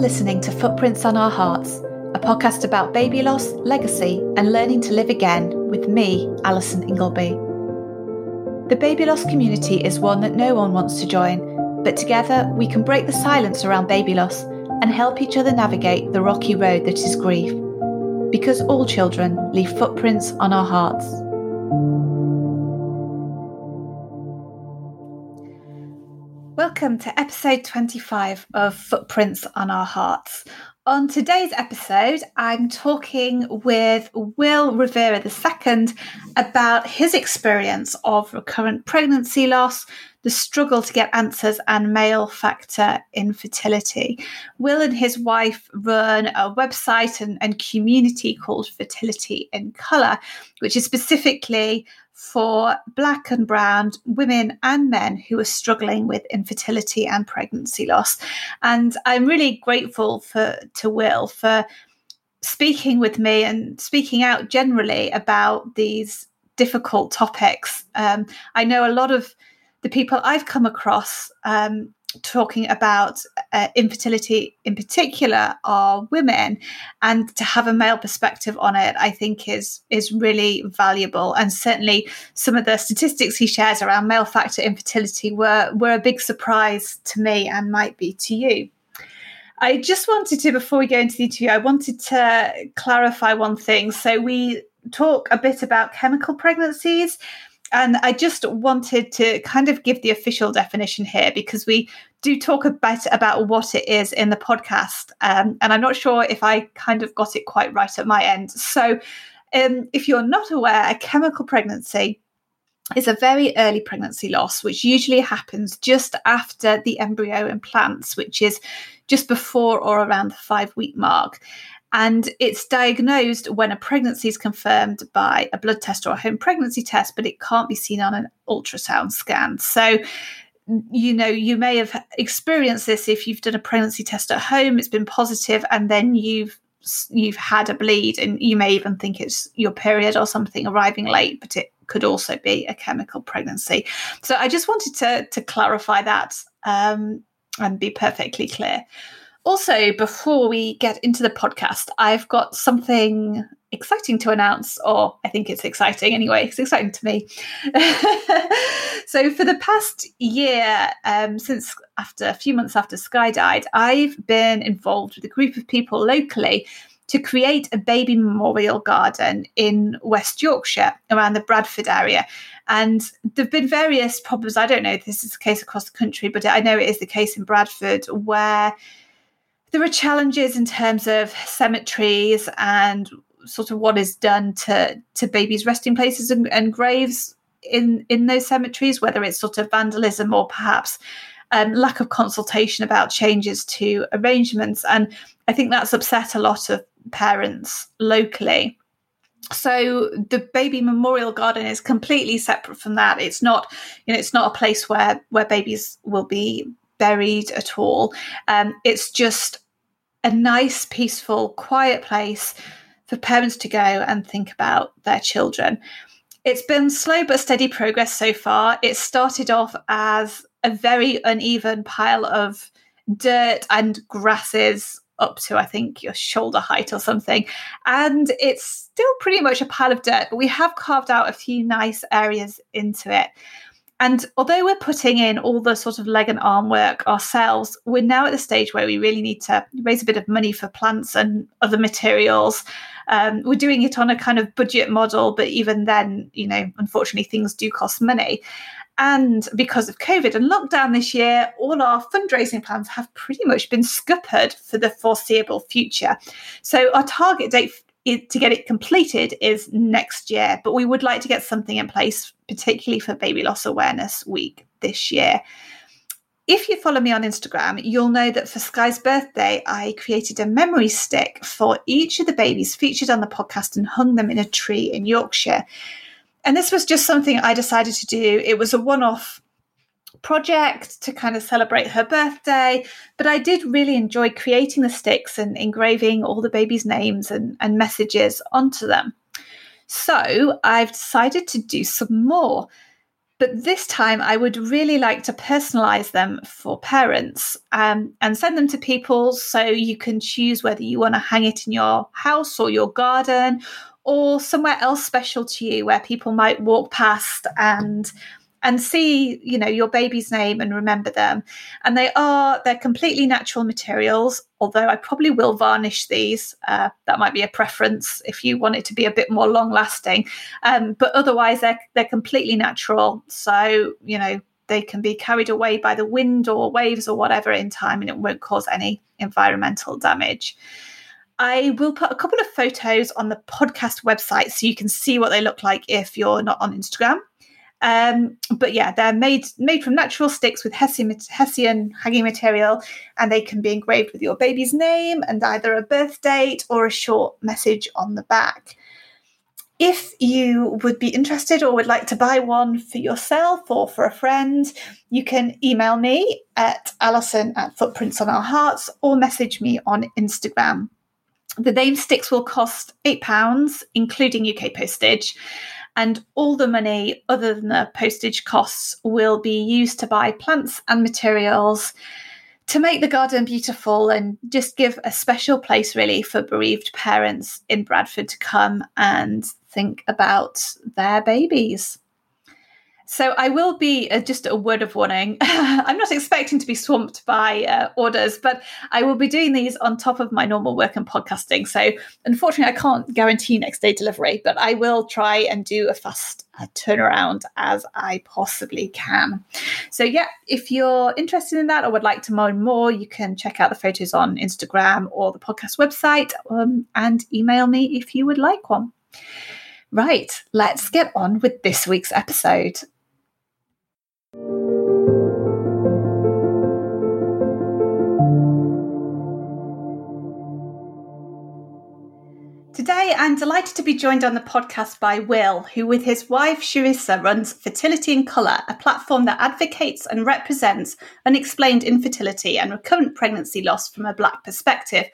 listening to Footprints on Our Hearts, a podcast about baby loss, legacy, and learning to live again with me, Alison Ingleby. The baby loss community is one that no one wants to join, but together we can break the silence around baby loss and help each other navigate the rocky road that is grief. Because all children leave footprints on our hearts. Welcome to episode 25 of Footprints on Our Hearts. On today's episode, I'm talking with Will Rivera II about his experience of recurrent pregnancy loss, the struggle to get answers, and male factor infertility. Will and his wife run a website and, and community called Fertility in Colour, which is specifically for black and brown women and men who are struggling with infertility and pregnancy loss. And I'm really grateful for to Will for speaking with me and speaking out generally about these difficult topics. Um, I know a lot of the people I've come across um, talking about uh, infertility in particular are women and to have a male perspective on it i think is is really valuable and certainly some of the statistics he shares around male factor infertility were were a big surprise to me and might be to you I just wanted to, before we go into the interview, I wanted to clarify one thing. So, we talk a bit about chemical pregnancies, and I just wanted to kind of give the official definition here because we do talk a bit about what it is in the podcast. Um, and I'm not sure if I kind of got it quite right at my end. So, um, if you're not aware, a chemical pregnancy is a very early pregnancy loss, which usually happens just after the embryo implants, which is just before or around the five week mark. And it's diagnosed when a pregnancy is confirmed by a blood test or a home pregnancy test, but it can't be seen on an ultrasound scan. So, you know, you may have experienced this if you've done a pregnancy test at home, it's been positive, and then you've you've had a bleed and you may even think it's your period or something arriving late but it could also be a chemical pregnancy so i just wanted to to clarify that um, and be perfectly clear also, before we get into the podcast, I've got something exciting to announce, or I think it's exciting anyway. It's exciting to me. so, for the past year, um, since after a few months after Sky died, I've been involved with a group of people locally to create a baby memorial garden in West Yorkshire around the Bradford area. And there have been various problems. I don't know if this is the case across the country, but I know it is the case in Bradford where there are challenges in terms of cemeteries and sort of what is done to to babies' resting places and, and graves in in those cemeteries, whether it's sort of vandalism or perhaps um, lack of consultation about changes to arrangements. And I think that's upset a lot of parents locally. So the baby memorial garden is completely separate from that. It's not, you know, it's not a place where where babies will be buried at all. Um, it's just a nice, peaceful, quiet place for parents to go and think about their children. It's been slow but steady progress so far. It started off as a very uneven pile of dirt and grasses up to, I think, your shoulder height or something. And it's still pretty much a pile of dirt, but we have carved out a few nice areas into it. And although we're putting in all the sort of leg and arm work ourselves, we're now at the stage where we really need to raise a bit of money for plants and other materials. Um, we're doing it on a kind of budget model, but even then, you know, unfortunately, things do cost money. And because of COVID and lockdown this year, all our fundraising plans have pretty much been scuppered for the foreseeable future. So our target date to get it completed is next year, but we would like to get something in place, particularly for Baby Loss Awareness Week this year. If you follow me on Instagram, you'll know that for Sky's birthday, I created a memory stick for each of the babies featured on the podcast and hung them in a tree in Yorkshire. And this was just something I decided to do. It was a one off project to kind of celebrate her birthday. But I did really enjoy creating the sticks and engraving all the babies' names and, and messages onto them. So I've decided to do some more. But this time, I would really like to personalize them for parents um, and send them to people so you can choose whether you want to hang it in your house or your garden or somewhere else special to you where people might walk past and and see you know your baby's name and remember them. And they are they're completely natural materials although i probably will varnish these. Uh, that might be a preference if you want it to be a bit more long lasting um, but otherwise they're, they're completely natural. So you know they can be carried away by the wind or waves or whatever in time and it won't cause any environmental damage. I will put a couple of photos on the podcast website so you can see what they look like if you're not on Instagram. Um, but yeah, they're made made from natural sticks with Hessian, Hessian hanging material, and they can be engraved with your baby's name and either a birth date or a short message on the back. If you would be interested or would like to buy one for yourself or for a friend, you can email me at Alison at Footprints on Our Hearts or message me on Instagram. The name sticks will cost £8, including UK postage and all the money other than the postage costs will be used to buy plants and materials to make the garden beautiful and just give a special place really for bereaved parents in Bradford to come and think about their babies. So I will be uh, just a word of warning. I'm not expecting to be swamped by uh, orders, but I will be doing these on top of my normal work and podcasting. So unfortunately, I can't guarantee next day delivery, but I will try and do a fast uh, turnaround as I possibly can. So yeah, if you're interested in that or would like to know more, you can check out the photos on Instagram or the podcast website um, and email me if you would like one. Right, let's get on with this week's episode. Today, I'm delighted to be joined on the podcast by Will, who, with his wife Sharissa, runs Fertility in Colour, a platform that advocates and represents unexplained infertility and recurrent pregnancy loss from a Black perspective.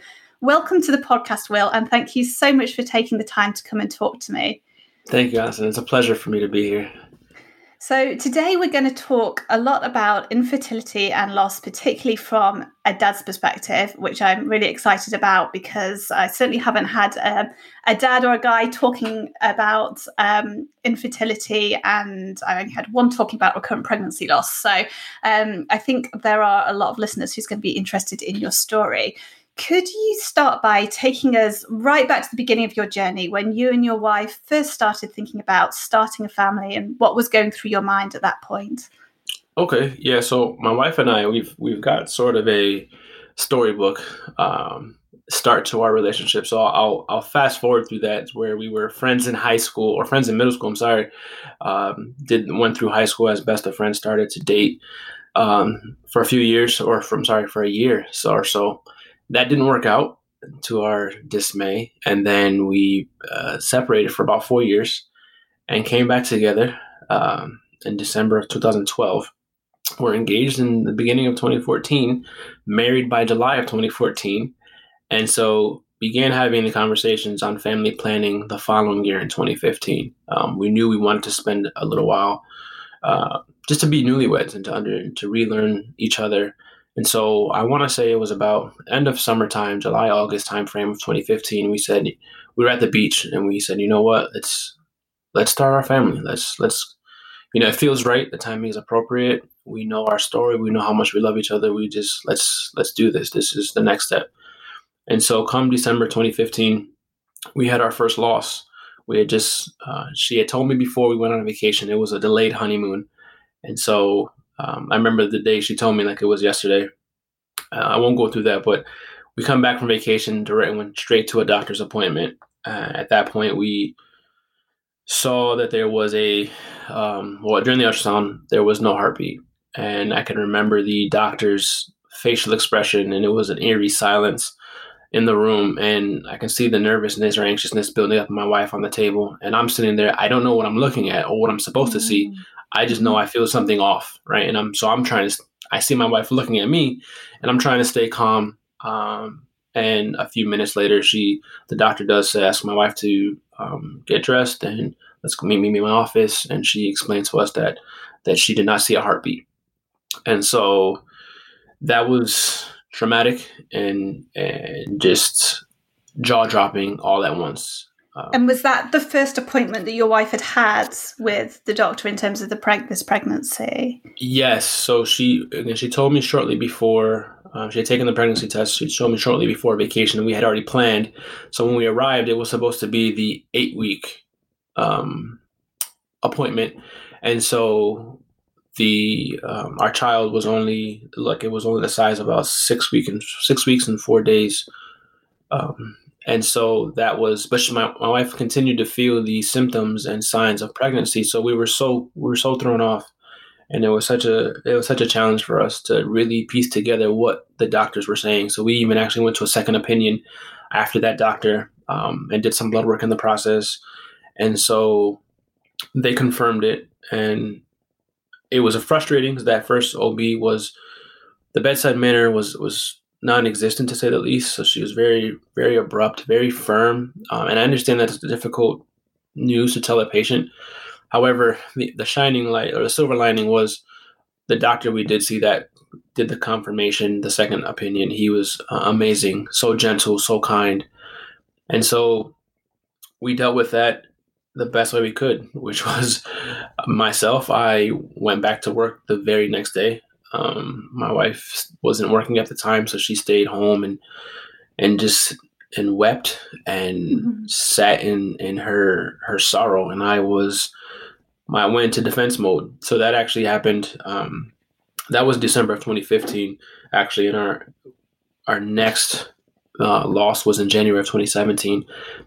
Welcome to the podcast, Will, and thank you so much for taking the time to come and talk to me. Thank you, Alison. It's a pleasure for me to be here. So, today we're going to talk a lot about infertility and loss, particularly from a dad's perspective, which I'm really excited about because I certainly haven't had a, a dad or a guy talking about um, infertility, and I only had one talking about recurrent pregnancy loss. So, um, I think there are a lot of listeners who's going to be interested in your story. Could you start by taking us right back to the beginning of your journey when you and your wife first started thinking about starting a family and what was going through your mind at that point? Okay, yeah. So my wife and I, we've we've got sort of a storybook um, start to our relationship. So I'll I'll fast forward through that where we were friends in high school or friends in middle school. I'm sorry, um, did went through high school as best of friends, started to date um, for a few years, or from sorry for a year so or so. That didn't work out to our dismay. And then we uh, separated for about four years and came back together um, in December of 2012. We're engaged in the beginning of 2014, married by July of 2014. And so began having the conversations on family planning the following year in 2015. Um, we knew we wanted to spend a little while uh, just to be newlyweds and to under to relearn each other and so I want to say it was about end of summertime, July, August timeframe of 2015. We said we were at the beach and we said, you know what, let's let's start our family. Let's let's you know, it feels right. The timing is appropriate. We know our story. We know how much we love each other. We just let's let's do this. This is the next step. And so, come December 2015, we had our first loss. We had just uh, she had told me before we went on vacation it was a delayed honeymoon, and so um, I remember the day she told me like it was yesterday. Uh, I won't go through that, but we come back from vacation, direct went straight to a doctor's appointment. Uh, at that point, we saw that there was a um, well during the ultrasound there was no heartbeat, and I can remember the doctor's facial expression, and it was an eerie silence in the room, and I can see the nervousness or anxiousness building up in my wife on the table, and I'm sitting there. I don't know what I'm looking at or what I'm supposed mm-hmm. to see. Mm. I just know mm-hmm. I feel something off, right? And I'm so I'm trying to. I see my wife looking at me, and I'm trying to stay calm. Um, and a few minutes later, she, the doctor does ask my wife to um, get dressed and let's go meet me in my office. And she explains to us that that she did not see a heartbeat. And so that was traumatic and and just jaw dropping all at once. Um, and was that the first appointment that your wife had had with the doctor in terms of the preg- this pregnancy? Yes. So she she told me shortly before um, she had taken the pregnancy test. She told me shortly before vacation, and we had already planned. So when we arrived, it was supposed to be the eight week um, appointment, and so the um, our child was only like it was only the size of about six week and six weeks and four days. Um, and so that was but she, my, my wife continued to feel the symptoms and signs of pregnancy. So we were so we were so thrown off. And it was such a it was such a challenge for us to really piece together what the doctors were saying. So we even actually went to a second opinion after that doctor um, and did some blood work in the process. And so they confirmed it. And it was a frustrating that first ob was the bedside manner was was non-existent to say the least. So she was very, very abrupt, very firm, um, and I understand that's difficult news to tell a patient. However, the, the shining light or the silver lining was the doctor we did see that did the confirmation, the second opinion. He was uh, amazing, so gentle, so kind, and so we dealt with that the best way we could, which was myself. I went back to work the very next day. Um, my wife wasn't working at the time, so she stayed home and and just and wept and mm-hmm. sat in in her her sorrow. And I was I went into defense mode. So that actually happened. Um, that was December of 2015. Actually, in our our next uh, loss was in January of 2017.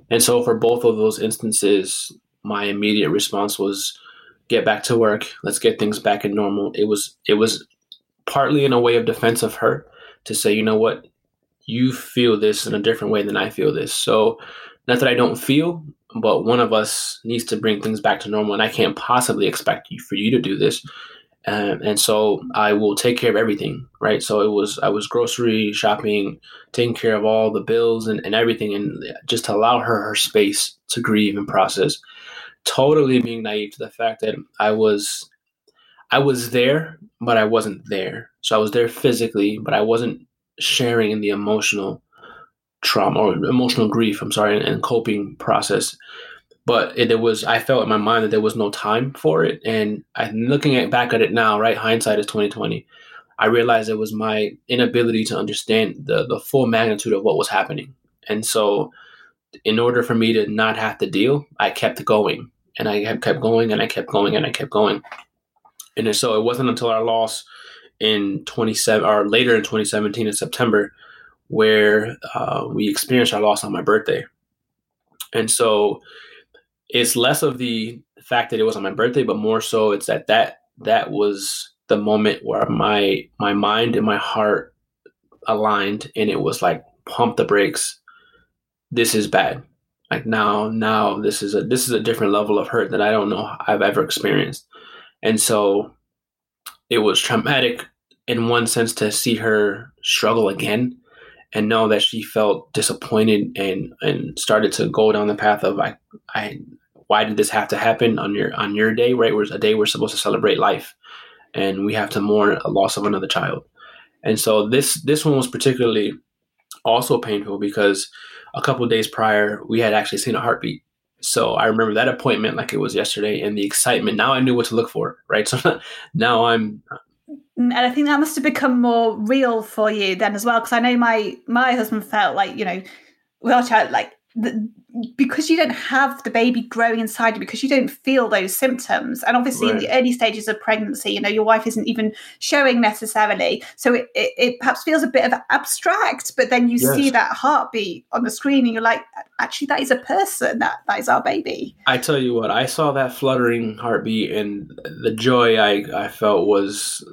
And so for both of those instances, my immediate response was get back to work. Let's get things back in normal. It was it was partly in a way of defense of her to say, you know what, you feel this in a different way than I feel this. So, not that I don't feel, but one of us needs to bring things back to normal, and I can't possibly expect you for you to do this. Um, and so I will take care of everything, right? So it was I was grocery shopping, taking care of all the bills and, and everything, and just to allow her her space to grieve and process. Totally being naive to the fact that I was I was there, but I wasn't there. So I was there physically, but I wasn't sharing in the emotional trauma or emotional grief. I'm sorry, and, and coping process. But it, was I felt in my mind that there was no time for it, and I'm looking at back at it now. Right, hindsight is 2020. I realized it was my inability to understand the the full magnitude of what was happening, and so in order for me to not have to deal, I kept going, and I kept going, and I kept going, and I kept going. And so it wasn't until our loss in 27 or later in 2017 in September where uh, we experienced our loss on my birthday. And so it's less of the fact that it was on my birthday, but more so it's that that that was the moment where my my mind and my heart aligned, and it was like pump the brakes. This is bad. Like now, now this is a this is a different level of hurt that I don't know I've ever experienced. And so it was traumatic in one sense to see her struggle again and know that she felt disappointed and and started to go down the path of I I why did this have to happen on your on your day right where's a day we're supposed to celebrate life and we have to mourn a loss of another child and so this this one was particularly also painful because a couple days prior we had actually seen a heartbeat so I remember that appointment like it was yesterday and the excitement. Now I knew what to look for, right? So now I'm mm, and I think that must have become more real for you then as well because I know my my husband felt like, you know, well child like the, because you don't have the baby growing inside you because you don't feel those symptoms and obviously right. in the early stages of pregnancy you know your wife isn't even showing necessarily. So it, it, it perhaps feels a bit of abstract but then you yes. see that heartbeat on the screen and you're like actually that is a person. That that is our baby. I tell you what i saw that fluttering heartbeat and the joy i i felt was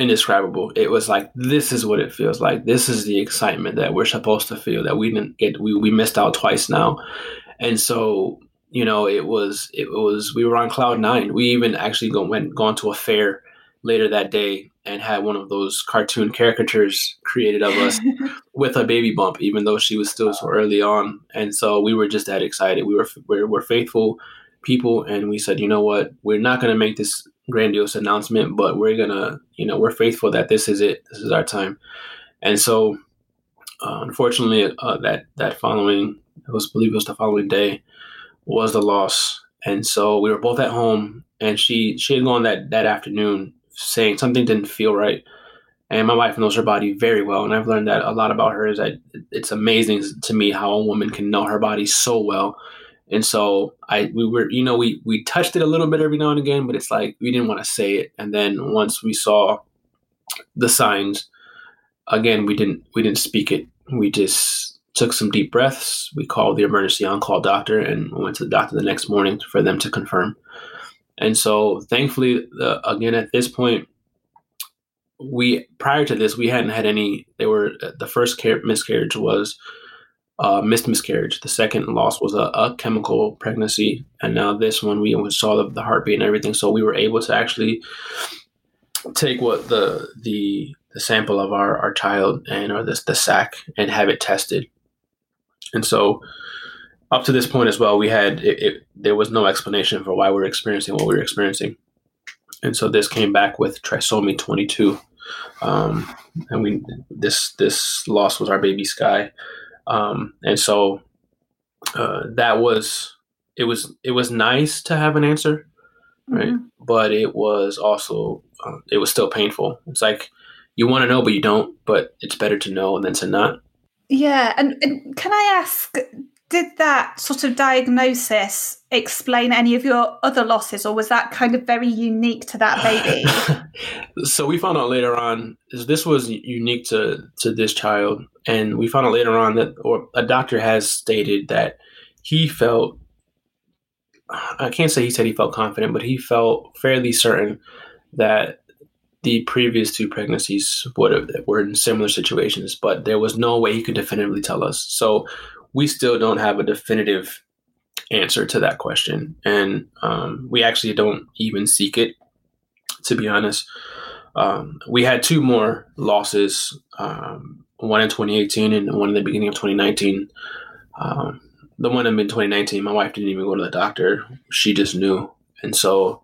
indescribable. It was like this is what it feels like. This is the excitement that we're supposed to feel that we didn't get we, we missed out twice now and so you know it was it was we were on cloud nine. We even actually go, went gone to a fair later that day and had one of those cartoon caricatures created of us with a baby bump even though she was still so early on. And so we were just that excited. We were we're, we're faithful people. And we said you know what? We're not going to make this grandiose announcement, but we're gonna, you know, we're faithful that this is it. This is our time. And so, uh, unfortunately, uh, that that following, it was I believe it was the following day, was the loss. And so we were both at home, and she she had gone that that afternoon saying something didn't feel right. And my wife knows her body very well, and I've learned that a lot about her is that it's amazing to me how a woman can know her body so well. And so I we were you know we we touched it a little bit every now and again, but it's like we didn't want to say it. And then once we saw the signs, again we didn't we didn't speak it. We just took some deep breaths. We called the emergency on call doctor and went to the doctor the next morning for them to confirm. And so thankfully, again at this point, we prior to this we hadn't had any. They were the first miscarriage was uh, missed miscarriage. The second loss was a, a, chemical pregnancy, and now this one we saw the, the, heartbeat and everything. So we were able to actually take what the the, the sample of our, our child and or this the sac and have it tested. And so up to this point as well, we had it, it, there was no explanation for why we are experiencing what we were experiencing, and so this came back with trisomy 22, um, and we this this loss was our baby Sky. Um, and so uh, that was it was it was nice to have an answer, right? Mm-hmm. But it was also uh, it was still painful. It's like you want to know, but you don't. But it's better to know than to not. Yeah, and, and can I ask? Did that sort of diagnosis explain any of your other losses, or was that kind of very unique to that baby? so we found out later on this was unique to to this child, and we found out later on that, or a doctor has stated that he felt. I can't say he said he felt confident, but he felt fairly certain that the previous two pregnancies would have were in similar situations, but there was no way he could definitively tell us. So we still don't have a definitive answer to that question, and um, we actually don't even seek it. To be honest, um, we had two more losses, um, one in 2018 and one in the beginning of 2019. Um, the one in mid 2019, my wife didn't even go to the doctor; she just knew, and so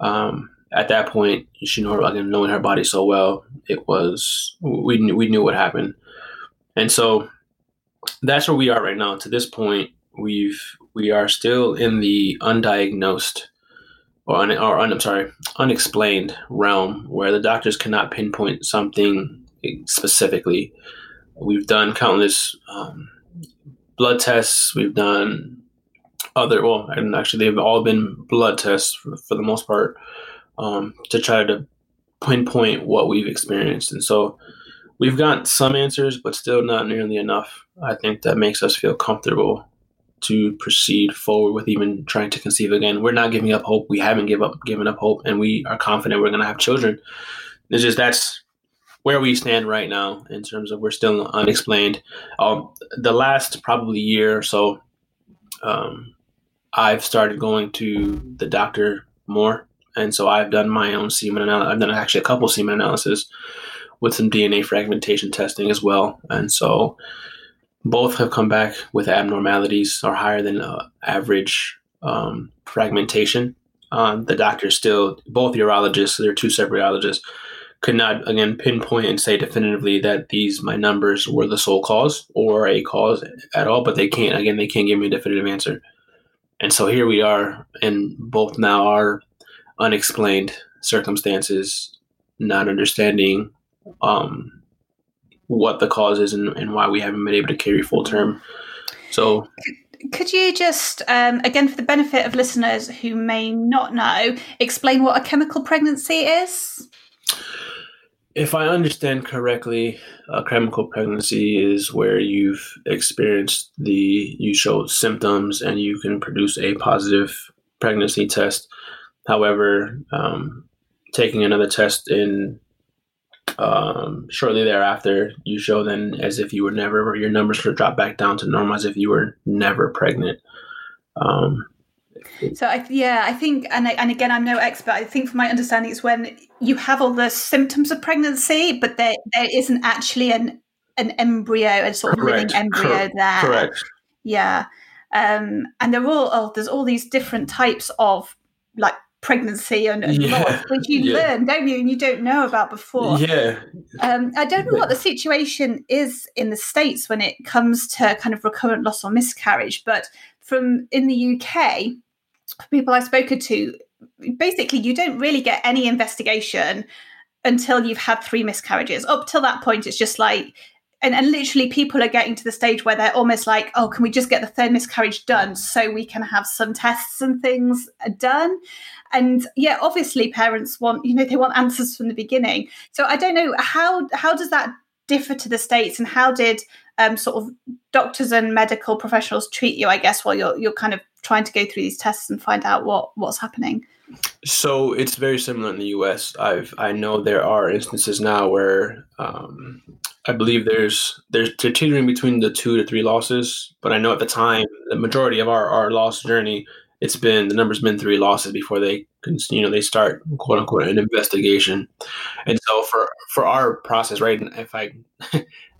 um, at that point, she knew her, again, knowing her body so well, it was we knew, we knew what happened, and so that's where we are right now. To this point, we've we are still in the undiagnosed or, un, or un, I'm sorry, unexplained realm where the doctors cannot pinpoint something specifically. We've done countless um, blood tests. We've done other well, and actually they've all been blood tests for, for the most part um, to try to pinpoint what we've experienced. And so we've got some answers, but still not nearly enough. I think that makes us feel comfortable to proceed forward with even trying to conceive again. We're not giving up hope. We haven't give up given up hope, and we are confident we're going to have children. It's just that's where we stand right now in terms of we're still unexplained. Um, the last probably year or so, um, I've started going to the doctor more and so I've done my own semen analysis. I've done actually a couple semen analysis with some DNA fragmentation testing as well. And so both have come back with abnormalities or higher than uh, average um, fragmentation. Um, the doctors still, both urologists, they're two separate urologists, could not again pinpoint and say definitively that these my numbers were the sole cause or a cause at all. But they can't again, they can't give me a definitive answer. And so here we are, and both now are unexplained circumstances, not understanding um, what the cause is and, and, why we haven't been able to carry full term. So, could you just, um, again, for the benefit of listeners who may not know, explain what a chemical pregnancy is? If I understand correctly, a chemical pregnancy is where you've experienced the, you show symptoms and you can produce a positive pregnancy test However, um, taking another test in um, shortly thereafter, you show then as if you were never, your numbers should drop back down to normal as if you were never pregnant. Um, so I, yeah, I think, and and again, I'm no expert. I think, from my understanding, it's when you have all the symptoms of pregnancy, but there there isn't actually an an embryo, a sort of Correct. living embryo Correct. there. Correct. Yeah, um, and they're all oh, there's all these different types of like pregnancy and, and yeah. loss, which you yeah. learn, don't you? And you don't know about before. Yeah. Um, I don't know what the situation is in the States when it comes to kind of recurrent loss or miscarriage, but from in the UK, people I've spoken to, basically you don't really get any investigation until you've had three miscarriages. Up till that point, it's just like and, and literally people are getting to the stage where they're almost like oh can we just get the third miscarriage done so we can have some tests and things done? And yeah obviously parents want you know they want answers from the beginning. So i don't know how how does that differ to the states and how did um, sort of doctors and medical professionals treat you i guess while you're you're kind of trying to go through these tests and find out what what's happening? So it's very similar in the us i've i know there are instances now where um, I believe there's there's they're teetering between the two to three losses, but I know at the time the majority of our our loss journey, it's been the number's been three losses before they can you know they start quote unquote an investigation, and so for for our process, right? If I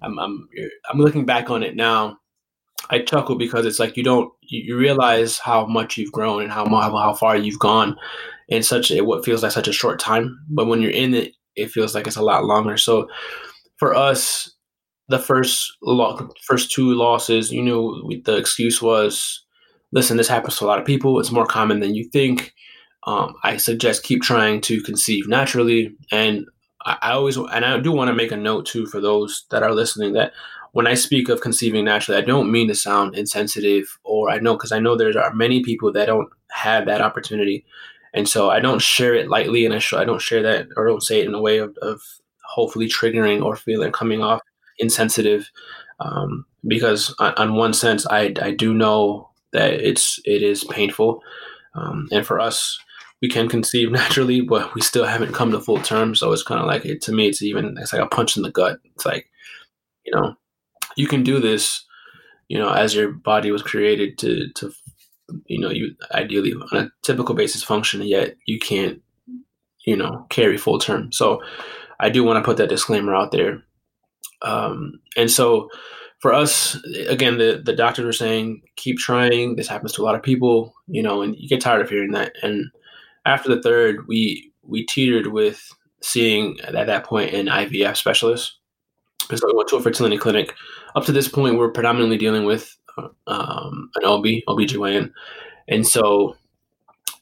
I'm I'm I'm looking back on it now, I chuckle because it's like you don't you, realize how much you've grown and how how far you've gone in such a what feels like such a short time, but when you're in it, it feels like it's a lot longer. So for us, the first lo- first two losses, you know, we, the excuse was, "Listen, this happens to a lot of people. It's more common than you think." Um, I suggest keep trying to conceive naturally, and I, I always and I do want to make a note too for those that are listening that when I speak of conceiving naturally, I don't mean to sound insensitive, or I know because I know there are many people that don't have that opportunity, and so I don't share it lightly, and I, sh- I don't share that or don't say it in a way of, of hopefully triggering or feeling coming off insensitive um, because on, on, one sense I, I do know that it's it is painful. Um, and for us we can conceive naturally but we still haven't come to full term so it's kind of like it to me it's even it's like a punch in the gut. It's like you know you can do this you know as your body was created to to you know you ideally on a typical basis function yet you can't you know carry full term. So I do want to put that disclaimer out there. Um, and so for us, again, the, the doctors were saying, keep trying. This happens to a lot of people, you know, and you get tired of hearing that. And after the third, we, we teetered with seeing at that point an IVF specialist. And so we went to a fertility clinic. Up to this point, we're predominantly dealing with um, an OB, OBGYN. And so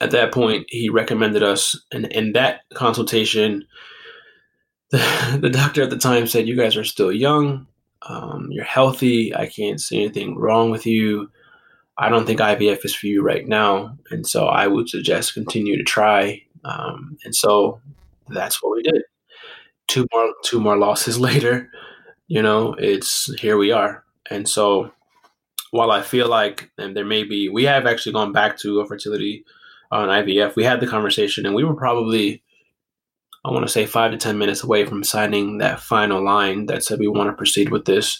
at that point, he recommended us, and in that consultation, the, the doctor at the time said, You guys are still young. Um, you're healthy. I can't see anything wrong with you. I don't think IVF is for you right now. And so I would suggest continue to try. Um, and so that's what we did. Two more, two more losses later, you know, it's here we are. And so while I feel like and there may be, we have actually gone back to a fertility on IVF. We had the conversation and we were probably I want to say five to 10 minutes away from signing that final line that said we want to proceed with this.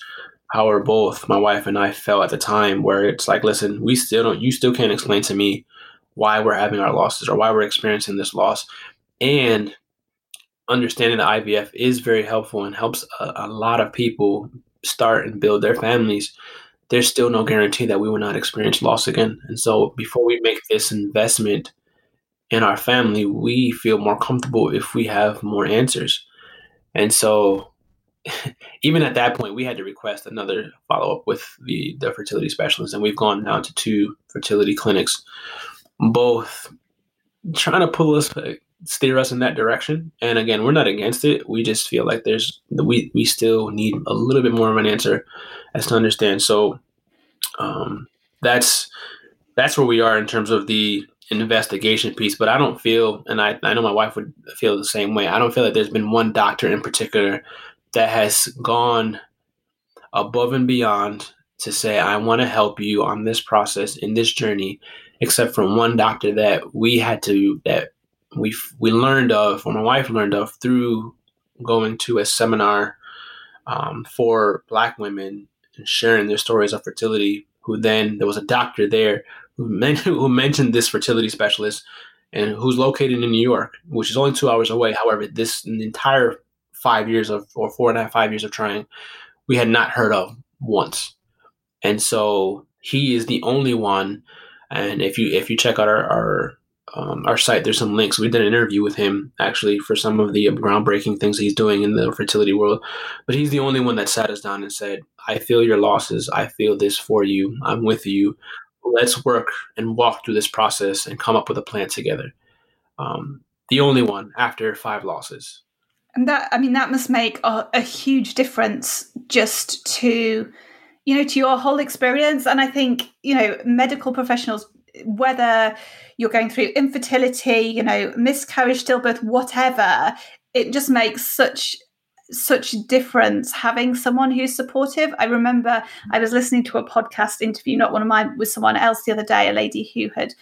However, both my wife and I felt at the time where it's like, listen, we still don't, you still can't explain to me why we're having our losses or why we're experiencing this loss. And understanding that IVF is very helpful and helps a, a lot of people start and build their families. There's still no guarantee that we will not experience loss again. And so before we make this investment, in our family, we feel more comfortable if we have more answers. And so, even at that point, we had to request another follow up with the, the fertility specialist. And we've gone down to two fertility clinics, both trying to pull us, uh, steer us in that direction. And again, we're not against it. We just feel like there's, we, we still need a little bit more of an answer as to understand. So, um, that's, that's where we are in terms of the investigation piece, but I don't feel, and I, I know my wife would feel the same way. I don't feel like there's been one doctor in particular that has gone above and beyond to say, I want to help you on this process, in this journey, except from one doctor that we had to, that we we learned of, or my wife learned of through going to a seminar um, for Black women and sharing their stories of fertility. Who then there was a doctor there who, men- who mentioned this fertility specialist and who's located in New York, which is only two hours away. However, this entire five years of or four and a half five years of trying, we had not heard of once, and so he is the only one. And if you if you check out our, our um, our site, there's some links. We did an interview with him actually for some of the groundbreaking things he's doing in the fertility world. But he's the only one that sat us down and said, I feel your losses. I feel this for you. I'm with you. Let's work and walk through this process and come up with a plan together. Um, the only one after five losses. And that, I mean, that must make a, a huge difference just to, you know, to your whole experience. And I think, you know, medical professionals whether you're going through infertility, you know, miscarriage, stillbirth, whatever, it just makes such such difference having someone who's supportive. I remember I was listening to a podcast interview, not one of mine, with someone else the other day, a lady who had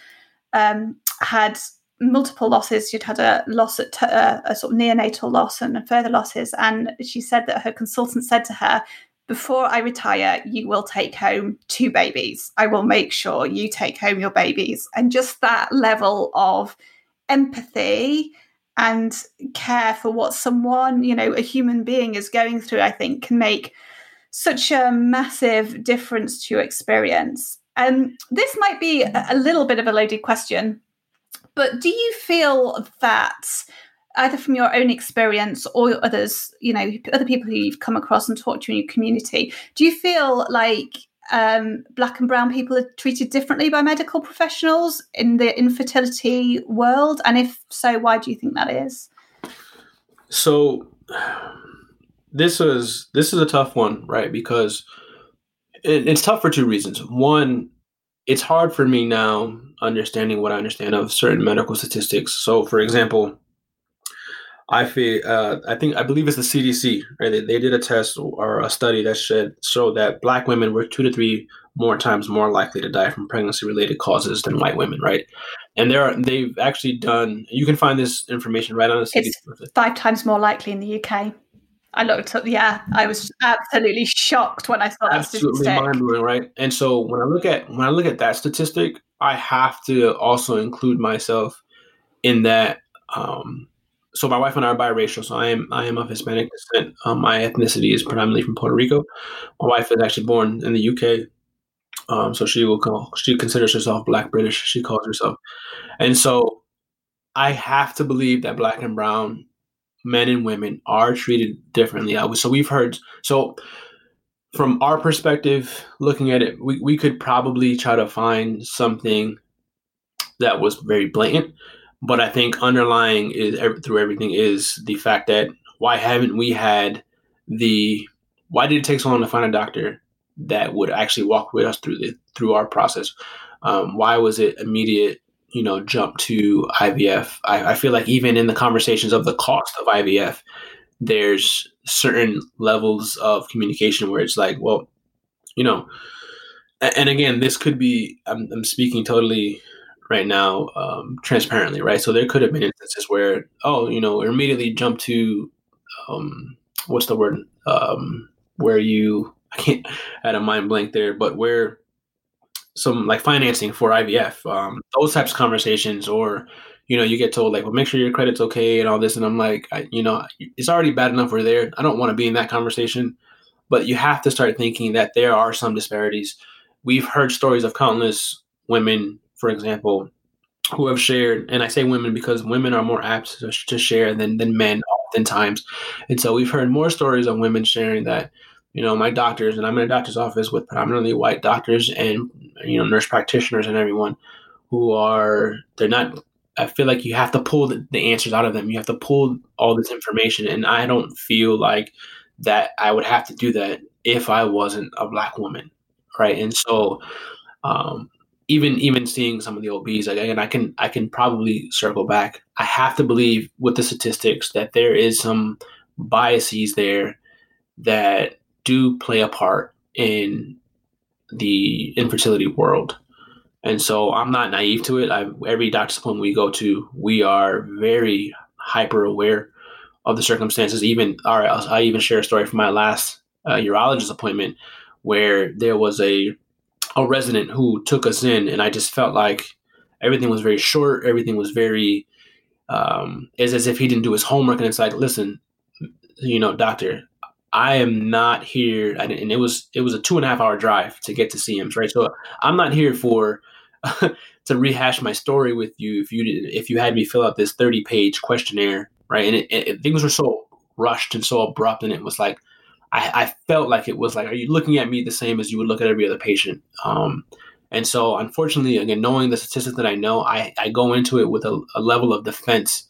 um, had multiple losses. She'd had a loss at t- uh, a sort of neonatal loss and further losses, and she said that her consultant said to her, before I retire, you will take home two babies. I will make sure you take home your babies. And just that level of empathy and care for what someone, you know, a human being is going through, I think can make such a massive difference to your experience. And um, this might be a little bit of a loaded question, but do you feel that either from your own experience or others, you know, other people who you've come across and talked to in your community, do you feel like um, black and brown people are treated differently by medical professionals in the infertility world? And if so, why do you think that is? So this is this is a tough one, right? Because it, it's tough for two reasons. One, it's hard for me now understanding what I understand of certain medical statistics. So, for example, I feel uh, I think I believe it's the CDC. Right, they, they did a test or a study that said showed that black women were two to three more times more likely to die from pregnancy related causes than white women. Right, and there are they've actually done. You can find this information right on the CDC. It's five times more likely in the UK. I looked up. Yeah, I was absolutely shocked when I saw that absolutely mind blowing, right? And so when I look at when I look at that statistic, I have to also include myself in that. Um, so my wife and I are biracial. So I am I am of Hispanic descent. Um, my ethnicity is predominantly from Puerto Rico. My wife is actually born in the UK. Um, so she will call she considers herself Black British. She calls herself, and so I have to believe that Black and Brown men and women are treated differently. I So we've heard so from our perspective, looking at it, we, we could probably try to find something that was very blatant but I think underlying is through everything is the fact that why haven't we had the why did it take so long to find a doctor that would actually walk with us through the through our process? Um, why was it immediate? You know, jump to IVF. I, I feel like even in the conversations of the cost of IVF, there's certain levels of communication where it's like, well, you know, and again, this could be. I'm, I'm speaking totally right now um, transparently, right? So there could have been instances where, oh, you know, immediately jump to um, what's the word? Um, where you I can't had a mind blank there, but where some like financing for IVF, um, those types of conversations, or you know, you get told like, well, make sure your credit's okay and all this, and I'm like, I, you know, it's already bad enough we're there. I don't want to be in that conversation, but you have to start thinking that there are some disparities. We've heard stories of countless women for example, who have shared, and I say women because women are more apt to, to share than, than men oftentimes. And so we've heard more stories of women sharing that, you know, my doctors, and I'm in a doctor's office with predominantly white doctors and, you know, nurse practitioners and everyone who are, they're not, I feel like you have to pull the, the answers out of them. You have to pull all this information. And I don't feel like that I would have to do that if I wasn't a black woman. Right. And so, um, even even seeing some of the OBs, again, I can I can probably circle back. I have to believe with the statistics that there is some biases there that do play a part in the infertility world. And so I'm not naive to it. I, every doctor's appointment we go to, we are very hyper aware of the circumstances. Even, all right, I even share a story from my last uh, urologist appointment where there was a a resident who took us in, and I just felt like everything was very short. Everything was very um, as if he didn't do his homework. And it's like, listen, you know, doctor, I am not here, and, and it was it was a two and a half hour drive to get to CMS, right? So I'm not here for to rehash my story with you if you did, if you had me fill out this 30 page questionnaire, right? And it, it, things were so rushed and so abrupt, and it was like I, I, felt like it was like, are you looking at me the same as you would look at every other patient? Um, and so, unfortunately, again, knowing the statistics that I know, I, I go into it with a, a level of defense,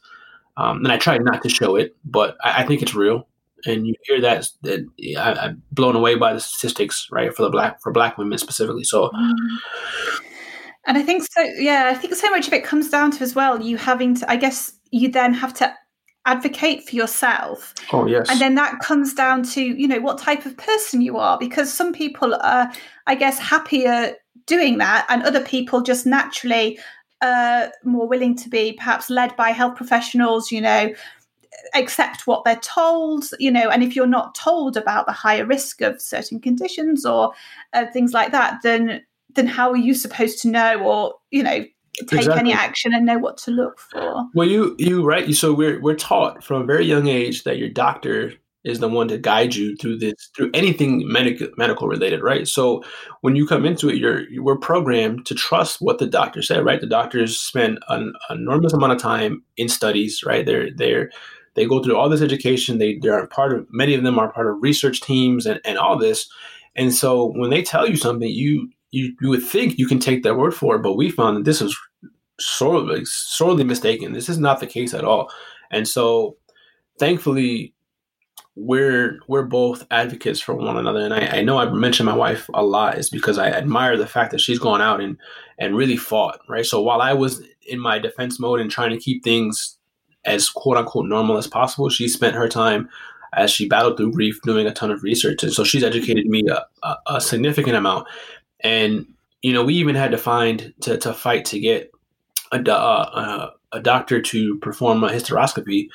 um, and I try not to show it, but I, I think it's real. And you hear that, that I, am blown away by the statistics, right, for the black for black women specifically. So. Mm-hmm. And I think so. Yeah, I think so much of it comes down to as well you having to. I guess you then have to advocate for yourself. Oh yes. And then that comes down to you know what type of person you are, because some people are, I guess, happier doing that, and other people just naturally uh, more willing to be perhaps led by health professionals. You know, accept what they're told, you know, and if you're not told about the higher risk of certain conditions or uh, things like that, then then how are you supposed to know or you know take exactly. any action and know what to look for. Well you you right so we're we're taught from a very young age that your doctor is the one to guide you through this through anything medical medical related right? So when you come into it you're we're programmed to trust what the doctor said right? The doctors spend an, enormous amount of time in studies right? They're they're they go through all this education. They they're part of many of them are part of research teams and, and all this. And so when they tell you something you you, you would think you can take their word for it, but we found that this is sorely sorely mistaken. This is not the case at all. And so thankfully we're we're both advocates for one another. And I, I know I mentioned my wife a lot is because I admire the fact that she's gone out and and really fought, right? So while I was in my defense mode and trying to keep things as quote unquote normal as possible, she spent her time as she battled through grief doing a ton of research. And so she's educated me a, a, a significant amount. And you know, we even had to find to to fight to get a uh, a doctor to perform a hysteroscopy,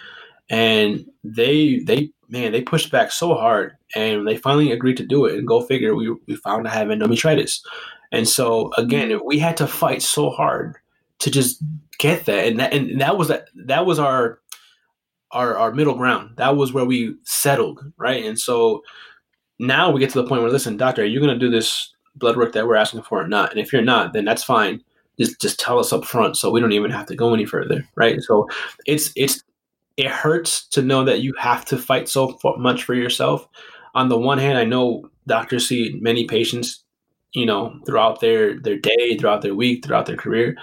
and they they man they pushed back so hard, and they finally agreed to do it. And go figure, we we found I have endometritis, and so again we had to fight so hard to just get that, and that and that was that that was our our our middle ground. That was where we settled, right? And so now we get to the point where listen, doctor, are you going to do this blood work that we're asking for or not. And if you're not, then that's fine. Just just tell us up front so we don't even have to go any further, right? So it's it's it hurts to know that you have to fight so much for yourself. On the one hand, I know doctors see many patients, you know, throughout their their day, throughout their week, throughout their career.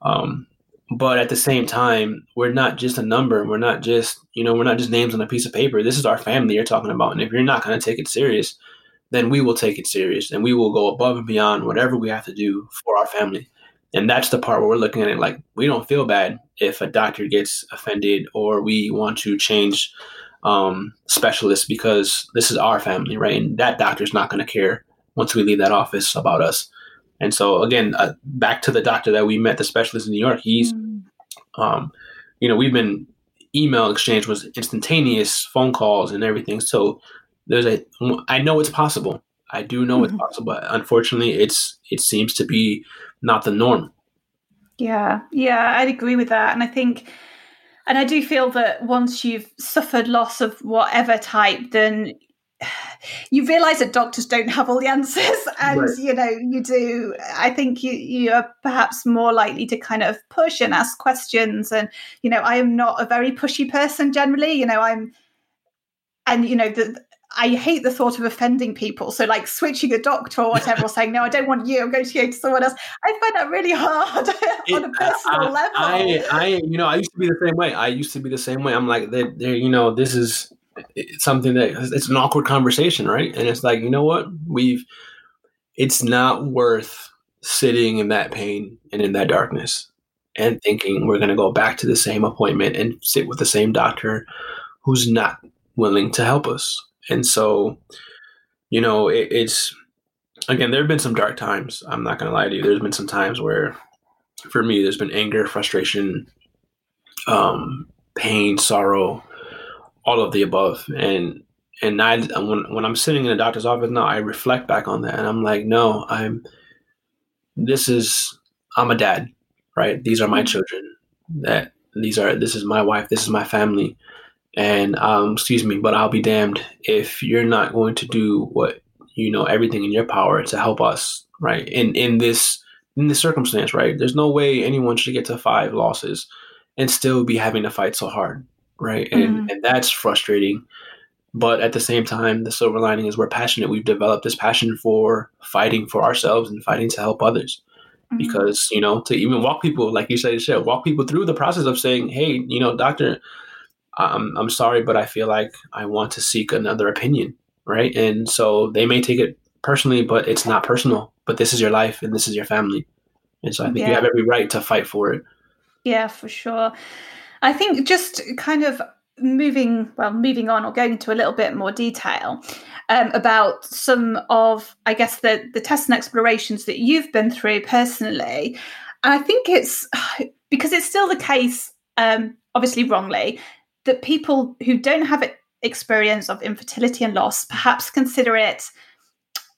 Um, but at the same time, we're not just a number. We're not just, you know, we're not just names on a piece of paper. This is our family you're talking about. And if you're not going to take it serious, then we will take it serious and we will go above and beyond whatever we have to do for our family. And that's the part where we're looking at it like we don't feel bad if a doctor gets offended or we want to change um, specialists because this is our family, right? And that doctor's not going to care once we leave that office about us. And so again, uh, back to the doctor that we met, the specialist in New York, he's, mm. um, you know, we've been email exchange was instantaneous, phone calls and everything. So there's a I know it's possible. I do know mm-hmm. it's possible, but unfortunately, it's it seems to be not the norm. Yeah, yeah, I'd agree with that, and I think, and I do feel that once you've suffered loss of whatever type, then you realize that doctors don't have all the answers and right. you know you do i think you you are perhaps more likely to kind of push and ask questions and you know i am not a very pushy person generally you know i'm and you know the I hate the thought of offending people. So, like switching a doctor or whatever, or saying, "No, I don't want you. I'm going to go to someone else." I find that really hard on a personal I, level. I, I, you know, I used to be the same way. I used to be the same way. I'm like, they, they, you know, this is something that it's an awkward conversation, right? And it's like, you know what? We've, it's not worth sitting in that pain and in that darkness and thinking we're going to go back to the same appointment and sit with the same doctor who's not willing to help us and so, you know, it, it's again, there have been some dark times. I'm not going to lie to you. There's been some times where, for me, there's been anger, frustration, um, pain, sorrow, all of the above. And and I when when I'm sitting in a doctor's office now, I reflect back on that, and I'm like, no, I'm. This is I'm a dad, right? These are my children. That these are this is my wife. This is my family and um, excuse me, but I'll be damned if you're not going to do what you know everything in your power to help us, right? In in this in this circumstance, right? There's no way anyone should get to five losses and still be having to fight so hard, right? Mm-hmm. And and that's frustrating. But at the same time, the silver lining is we're passionate. We've developed this passion for fighting for ourselves and fighting to help others. Mm-hmm. Because, you know, to even walk people, like you said, walk people through the process of saying, hey, you know, doctor, I'm, I'm sorry, but I feel like I want to seek another opinion, right? And so they may take it personally, but it's not personal. But this is your life and this is your family. And so I think yeah. you have every right to fight for it. Yeah, for sure. I think just kind of moving well moving on or going into a little bit more detail um, about some of i guess the the tests and explorations that you've been through personally and i think it's because it's still the case um, obviously wrongly that people who don't have experience of infertility and loss perhaps consider it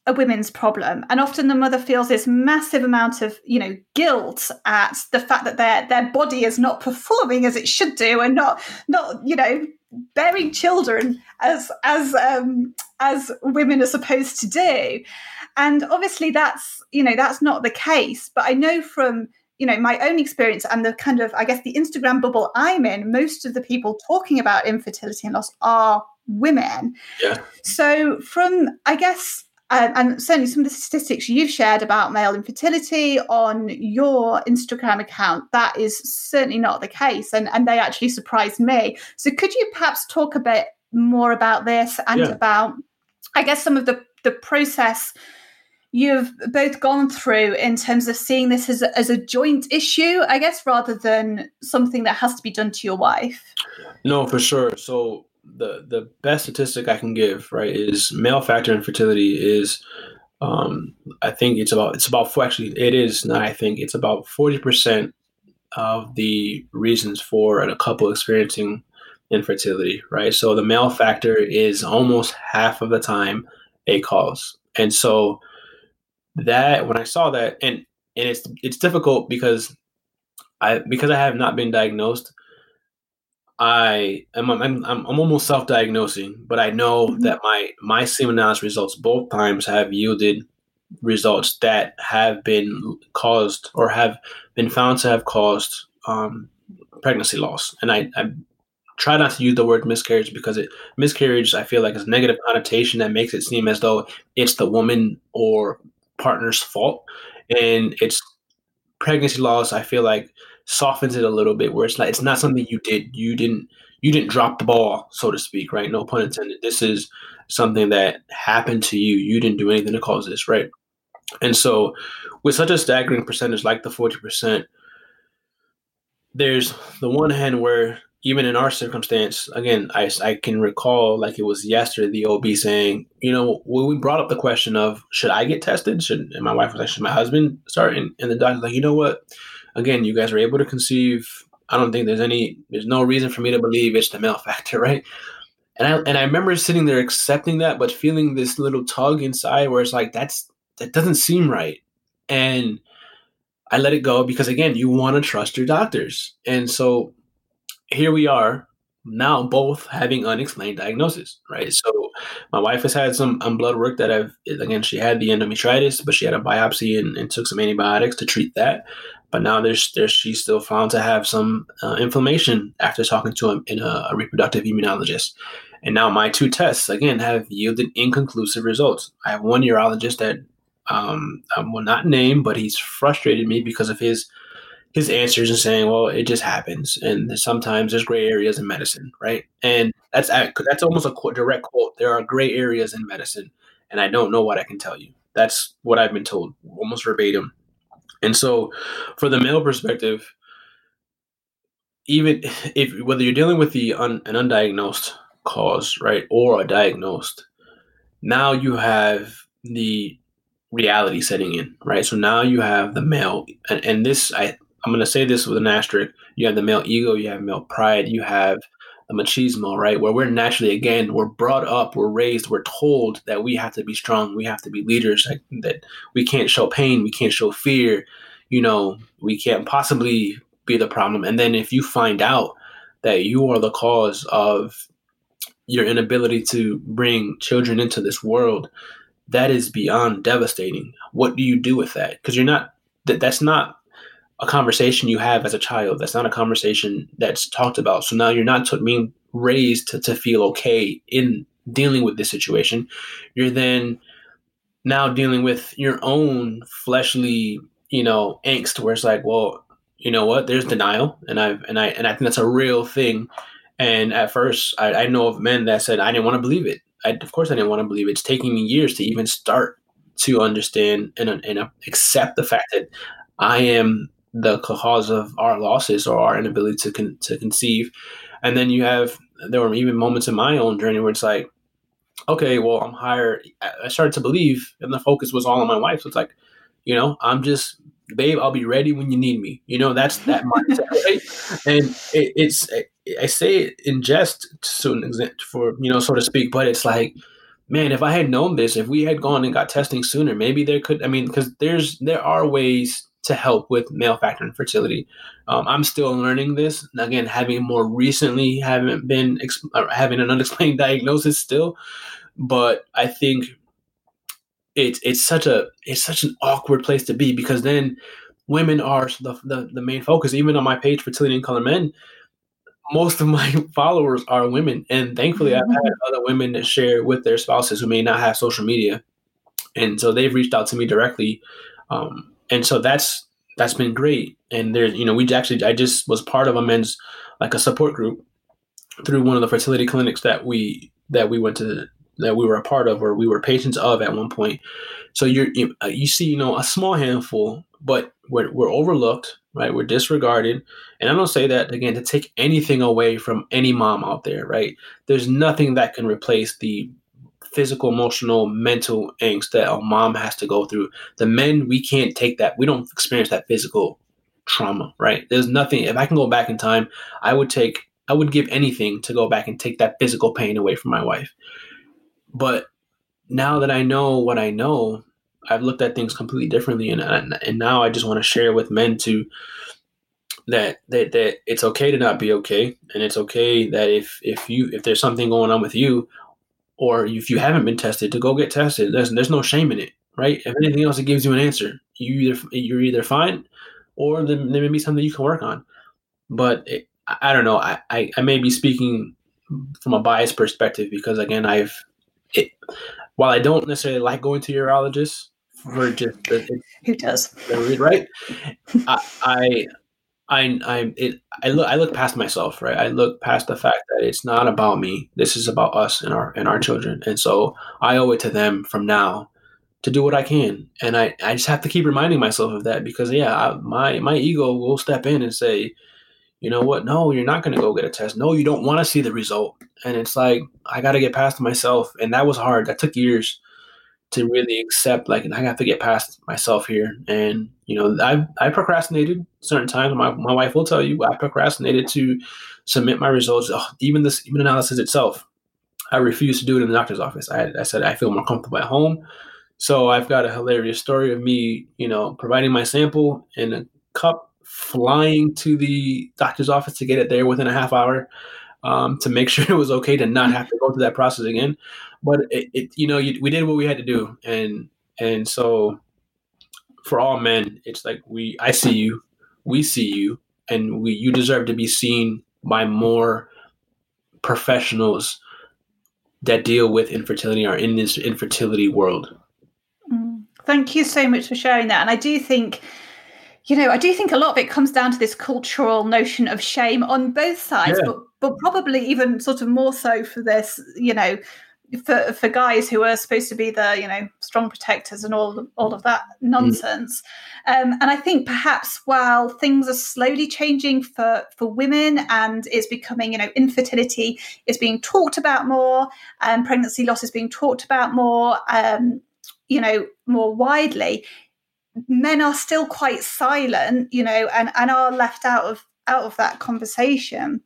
a women's problem. And often the mother feels this massive amount of you know guilt at the fact that their their body is not performing as it should do and not not you know bearing children as as um as women are supposed to do. And obviously that's you know that's not the case. But i know from you know my own experience and the kind of i guess the instagram bubble i'm in most of the people talking about infertility and loss are women yeah so from i guess um, and certainly some of the statistics you've shared about male infertility on your Instagram account, that is certainly not the case. And, and they actually surprised me. So could you perhaps talk a bit more about this and yeah. about, I guess, some of the, the process you've both gone through in terms of seeing this as a, as a joint issue, I guess, rather than something that has to be done to your wife? No, for sure. So the the best statistic I can give, right, is male factor infertility is um, I think it's about it's about actually it is not I think it's about forty percent of the reasons for a couple experiencing infertility, right? So the male factor is almost half of the time a cause. And so that when I saw that and and it's it's difficult because I because I have not been diagnosed, I am I'm, I'm, I'm almost self-diagnosing, but I know mm-hmm. that my my semen analysis results both times have yielded results that have been caused or have been found to have caused um, pregnancy loss. And I, I try not to use the word miscarriage because it miscarriage I feel like is a negative connotation that makes it seem as though it's the woman or partner's fault, and it's pregnancy loss. I feel like softens it a little bit where it's like it's not something you did you didn't you didn't drop the ball so to speak right? No pun intended. This is something that happened to you. You didn't do anything to cause this right? And so with such a staggering percentage like the 40% there's the one hand where even in our circumstance again I, I can recall like it was yesterday the ob saying you know when we brought up the question of should i get tested? Should and my wife was like should my husband start? And, and the doctor's like you know what? Again, you guys are able to conceive. I don't think there's any, there's no reason for me to believe it's the male factor, right? And I and I remember sitting there accepting that, but feeling this little tug inside where it's like that's that doesn't seem right, and I let it go because again, you want to trust your doctors, and so here we are now both having unexplained diagnosis, right? So my wife has had some um, blood work that I've again she had the endometritis, but she had a biopsy and, and took some antibiotics to treat that. But now there's there's she's still found to have some uh, inflammation after talking to a, in a, a reproductive immunologist. And now my two tests again have yielded inconclusive results. I have one urologist that um, I will not name, but he's frustrated me because of his his answers and saying, "Well, it just happens," and sometimes there's gray areas in medicine, right? And that's that's almost a direct quote. There are gray areas in medicine, and I don't know what I can tell you. That's what I've been told, almost verbatim. And so, for the male perspective, even if whether you're dealing with the un, an undiagnosed cause, right, or a diagnosed, now you have the reality setting in, right? So now you have the male, and, and this I I'm going to say this with an asterisk. You have the male ego, you have male pride, you have the machismo, right? Where we're naturally, again, we're brought up, we're raised, we're told that we have to be strong, we have to be leaders, like, that we can't show pain, we can't show fear, you know, we can't possibly be the problem. And then if you find out that you are the cause of your inability to bring children into this world, that is beyond devastating. What do you do with that? Because you're not that that's not a conversation you have as a child. That's not a conversation that's talked about. So now you're not t- being raised to, to feel okay in dealing with this situation. You're then now dealing with your own fleshly, you know, angst where it's like, well, you know what? There's denial, and I've and I and I think that's a real thing. And at first, I, I know of men that said I didn't want to believe it. I, of course, I didn't want to believe it. It's taking me years to even start to understand and, and accept the fact that I am the cause of our losses or our inability to con- to conceive. And then you have there were even moments in my own journey where it's like, okay, well, I'm higher. I started to believe, and the focus was all on my wife. So it's like, you know, I'm just, babe, I'll be ready when you need me. You know, that's that mindset, right? And it, it's, I say it in jest to an extent, for you know, so to speak, but it's like, man, if I had known this, if we had gone and got testing sooner, maybe there could. I mean, because there's there are ways to help with male factor infertility. Um, I'm still learning this. Again, having more recently, haven't been having an unexplained diagnosis still, but I think it's it's such a it's such an awkward place to be because then women are the, the, the main focus. Even on my page, fertility in color men, most of my followers are women, and thankfully, mm-hmm. I've had other women that share with their spouses who may not have social media, and so they've reached out to me directly. Um, and so that's that's been great. And there's you know we actually I just was part of a men's like a support group through one of the fertility clinics that we that we went to that we were a part of or we were patients of at one point. So you're you, uh, you see you know a small handful, but we're, we're overlooked, right? We're disregarded, and I don't say that again to take anything away from any mom out there, right? There's nothing that can replace the physical, emotional, mental angst that a mom has to go through. The men, we can't take that. We don't experience that physical trauma, right? There's nothing. If I can go back in time, I would take, I would give anything to go back and take that physical pain away from my wife. But now that I know what I know, I've looked at things completely differently, and and now I just want to share with men to that that that it's okay to not be okay, and it's okay that if if you if there's something going on with you, or if you haven't been tested, to go get tested. There's there's no shame in it, right? If anything else, it gives you an answer. You either you're either fine, or there, there may be something you can work on. But it, I don't know. I, I, I may be speaking from a biased perspective because again, I've it, while I don't necessarily like going to urologists for just who does right, I, I I I it I look I look past myself, right? I look past the fact that it's not about me. This is about us and our and our children. And so I owe it to them from now to do what I can. And I, I just have to keep reminding myself of that because yeah, I, my my ego will step in and say, you know what? No, you're not going to go get a test. No, you don't want to see the result. And it's like I got to get past myself, and that was hard. That took years to really accept like I have to get past myself here. And you know, I I procrastinated certain times. My my wife will tell you I procrastinated to submit my results. Oh, even this even analysis itself, I refused to do it in the doctor's office. I, I said I feel more comfortable at home. So I've got a hilarious story of me, you know, providing my sample in a cup, flying to the doctor's office to get it there within a half hour. Um, to make sure it was okay to not have to go through that process again but it, it you know you, we did what we had to do and and so for all men it's like we i see you we see you and we you deserve to be seen by more professionals that deal with infertility or in this infertility world mm. thank you so much for sharing that and i do think you know i do think a lot of it comes down to this cultural notion of shame on both sides yeah. but but probably even sort of more so for this you know for for guys who are supposed to be the you know strong protectors and all all of that nonsense. Mm. Um, and I think perhaps while things are slowly changing for for women and is becoming you know infertility is being talked about more, and pregnancy loss is being talked about more, um, you know more widely. Men are still quite silent, you know, and and are left out of out of that conversation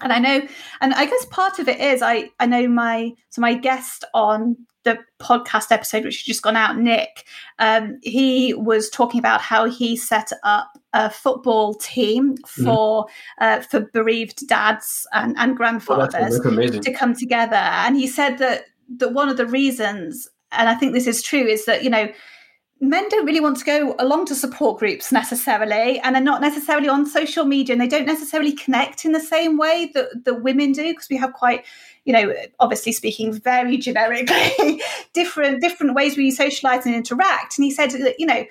and I know, and I guess part of it is I I know my so my guest on the podcast episode which has just gone out, Nick, um, he was talking about how he set up a football team mm-hmm. for mm-hmm. uh, for bereaved dads and, and grandfathers oh, to come together, and he said that that one of the reasons, and I think this is true, is that you know men don't really want to go along to support groups necessarily and they're not necessarily on social media and they don't necessarily connect in the same way that, the women do because we have quite you know obviously speaking very generically different different ways we socialize and interact. And he said that you know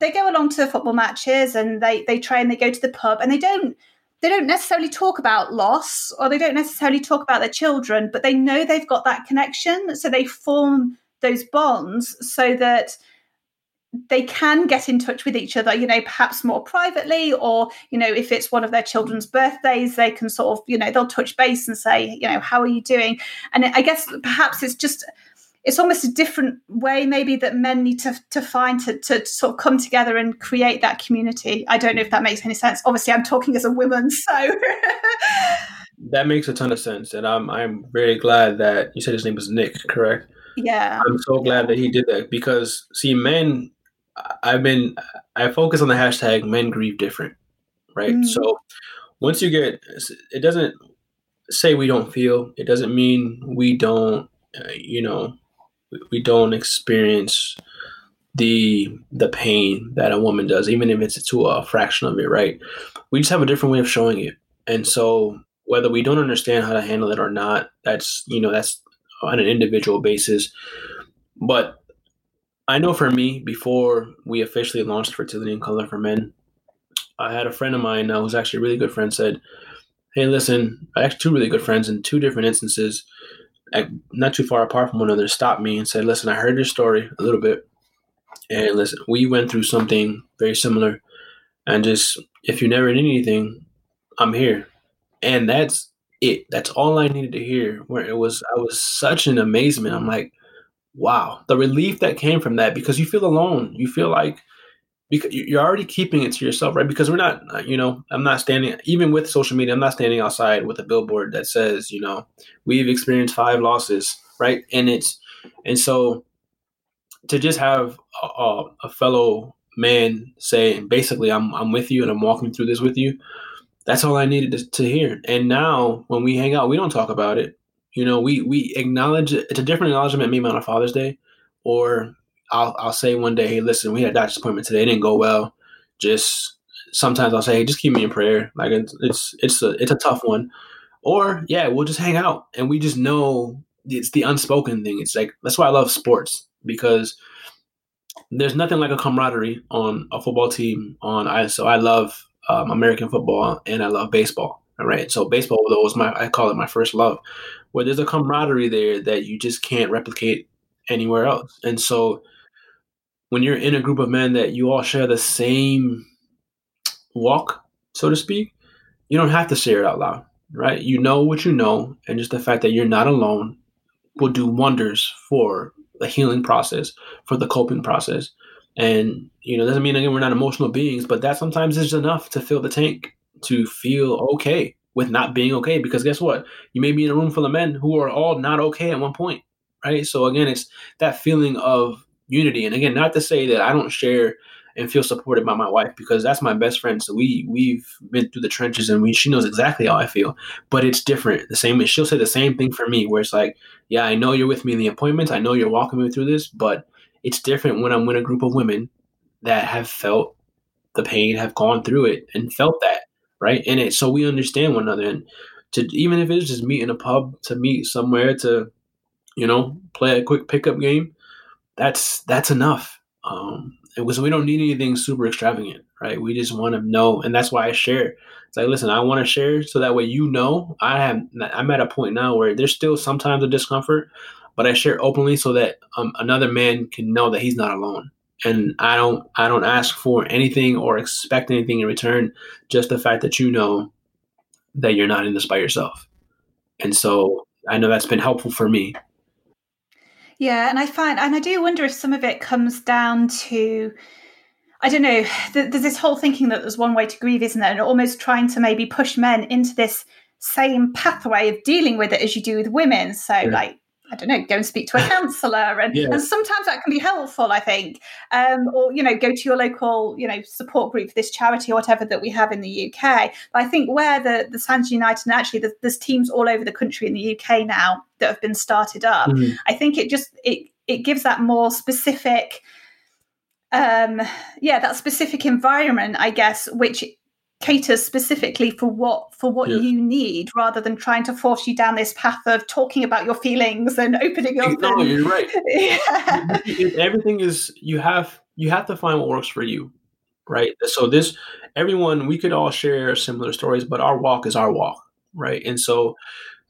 they go along to football matches and they they try and they go to the pub and they don't they don't necessarily talk about loss or they don't necessarily talk about their children but they know they've got that connection. So they form those bonds so that they can get in touch with each other, you know, perhaps more privately, or, you know, if it's one of their children's birthdays, they can sort of, you know, they'll touch base and say, you know, how are you doing? And I guess perhaps it's just, it's almost a different way maybe that men need to, to find to, to sort of come together and create that community. I don't know if that makes any sense. Obviously, I'm talking as a woman, so. that makes a ton of sense. And I'm, I'm very glad that you said his name was Nick, correct? Yeah. I'm so glad that he did that because, see, men I've been I focus on the hashtag men grieve different, right? Mm. So once you get it doesn't say we don't feel. It doesn't mean we don't uh, you know we don't experience the the pain that a woman does even if it's to a fraction of it, right? We just have a different way of showing it. And so whether we don't understand how to handle it or not, that's you know that's on an individual basis. But I know for me, before we officially launched Fertility in Color for Men, I had a friend of mine uh, who's actually a really good friend said, Hey, listen, I actually two really good friends in two different instances, not too far apart from one another, stopped me and said, Listen, I heard your story a little bit. And listen, we went through something very similar. And just, if you never need anything, I'm here. And that's it. That's all I needed to hear. Where it was, I was such an amazement. I'm like, wow, the relief that came from that because you feel alone. You feel like because you're already keeping it to yourself, right? Because we're not, uh, you know, I'm not standing, even with social media, I'm not standing outside with a billboard that says, you know, we've experienced five losses, right? And it's, and so to just have a, a fellow man say, basically, I'm, I'm with you and I'm walking through this with you. That's all I needed to, to hear. And now when we hang out, we don't talk about it. You know, we we acknowledge it's a different acknowledgement maybe on a Father's Day, or I'll I'll say one day, hey, listen, we had a doctor's appointment today, it didn't go well. Just sometimes I'll say, hey, just keep me in prayer. Like it's it's it's a it's a tough one. Or yeah, we'll just hang out and we just know it's the unspoken thing. It's like that's why I love sports because there's nothing like a camaraderie on a football team. On I so I love um, American football and I love baseball. All right, so baseball though was my I call it my first love where there's a camaraderie there that you just can't replicate anywhere else. And so when you're in a group of men that you all share the same walk, so to speak, you don't have to share it out loud, right? You know what you know, and just the fact that you're not alone will do wonders for the healing process, for the coping process. And you know, doesn't mean again we're not emotional beings, but that sometimes is enough to fill the tank to feel okay with not being okay because guess what? You may be in a room full of men who are all not okay at one point right? So again it's that feeling of unity. And again not to say that i don't share and feel supported by my wife because that's my best friend. So we we've been through the trenches and we she knows exactly how i feel but it's different. The same she'll say the same thing for me where it's like yeah i know you're with me in the appointments. I know you're walking me through this but it's different when i'm with a group of women that have felt the pain have gone through it and felt that right? And it so we understand one another, and to even if it's just meet in a pub to meet somewhere to, you know, play a quick pickup game, that's that's enough. Um, it was we don't need anything super extravagant, right? We just want to know, and that's why I share. It's like, listen, I want to share so that way you know I have. I'm at a point now where there's still sometimes a discomfort, but I share openly so that um, another man can know that he's not alone and I don't I don't ask for anything or expect anything in return. Just the fact that you know that you're not in this by yourself, and so I know that's been helpful for me. Yeah, and I find, and I do wonder if some of it comes down to, I don't know, there's this whole thinking that there's one way to grieve, isn't there? And almost trying to maybe push men into this same pathway of dealing with it as you do with women. So, yeah. like, I don't know, go and speak to a counsellor, and, yeah. and sometimes that can be helpful. I think, um, or you know, go to your local, you know, support group for this charity or whatever that we have in the UK. But I think where the the Sands United, and actually there's, there's, teams all over the country in the UK now that have been started up. Mm-hmm. I think it just it it gives that more specific um, yeah, that specific environment, I guess, which caters specifically for what for what yeah. you need rather than trying to force you down this path of talking about your feelings and opening up no and, you're right yeah. everything is you have you have to find what works for you right so this everyone we could all share similar stories but our walk is our walk right and so